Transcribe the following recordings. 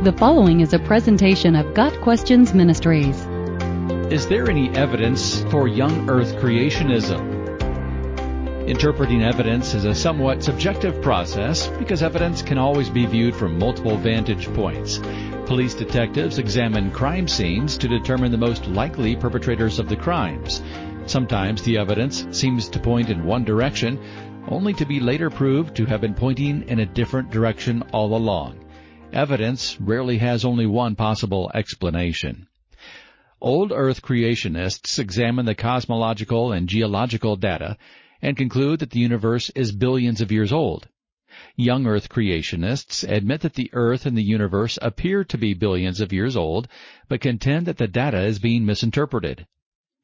The following is a presentation of Got Questions Ministries. Is there any evidence for young earth creationism? Interpreting evidence is a somewhat subjective process because evidence can always be viewed from multiple vantage points. Police detectives examine crime scenes to determine the most likely perpetrators of the crimes. Sometimes the evidence seems to point in one direction, only to be later proved to have been pointing in a different direction all along. Evidence rarely has only one possible explanation. Old Earth creationists examine the cosmological and geological data and conclude that the universe is billions of years old. Young Earth creationists admit that the Earth and the universe appear to be billions of years old, but contend that the data is being misinterpreted.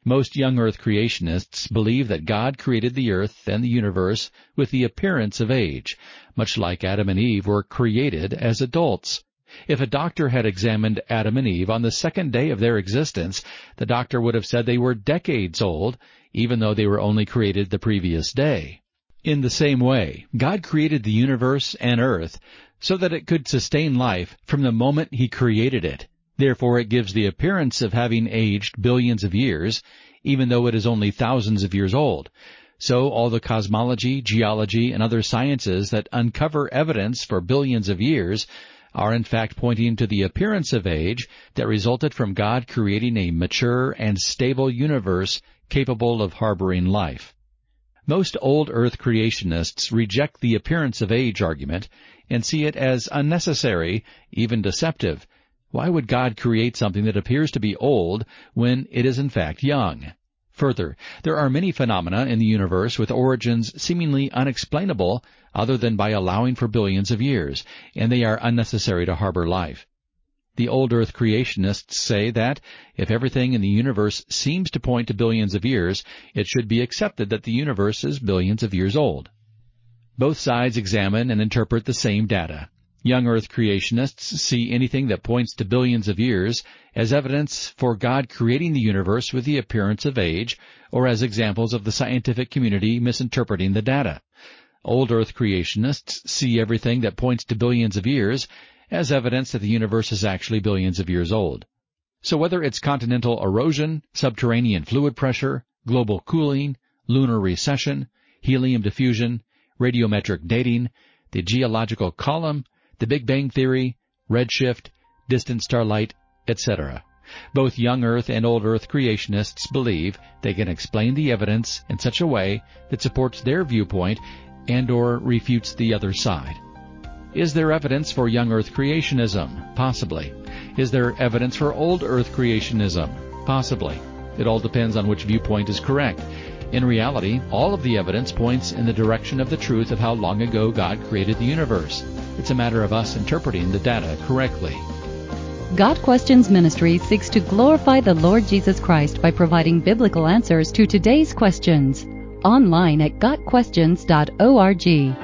Most young Earth creationists believe that God created the Earth and the universe with the appearance of age, much like Adam and Eve were created as adults. If a doctor had examined Adam and Eve on the second day of their existence, the doctor would have said they were decades old, even though they were only created the previous day. In the same way, God created the universe and earth so that it could sustain life from the moment He created it. Therefore it gives the appearance of having aged billions of years, even though it is only thousands of years old. So all the cosmology, geology, and other sciences that uncover evidence for billions of years are in fact pointing to the appearance of age that resulted from God creating a mature and stable universe capable of harboring life. Most old earth creationists reject the appearance of age argument and see it as unnecessary, even deceptive, why would God create something that appears to be old when it is in fact young? Further, there are many phenomena in the universe with origins seemingly unexplainable other than by allowing for billions of years, and they are unnecessary to harbor life. The old earth creationists say that if everything in the universe seems to point to billions of years, it should be accepted that the universe is billions of years old. Both sides examine and interpret the same data. Young Earth creationists see anything that points to billions of years as evidence for God creating the universe with the appearance of age, or as examples of the scientific community misinterpreting the data. Old Earth creationists see everything that points to billions of years as evidence that the universe is actually billions of years old. So whether it's continental erosion, subterranean fluid pressure, global cooling, lunar recession, helium diffusion, radiometric dating, the geological column, the Big Bang Theory, redshift, distant starlight, etc. Both young Earth and old Earth creationists believe they can explain the evidence in such a way that supports their viewpoint and or refutes the other side. Is there evidence for young Earth creationism? Possibly. Is there evidence for old Earth creationism? Possibly. It all depends on which viewpoint is correct. In reality, all of the evidence points in the direction of the truth of how long ago God created the universe. It's a matter of us interpreting the data correctly. Got Questions Ministry seeks to glorify the Lord Jesus Christ by providing biblical answers to today's questions. Online at GotQuestions.org.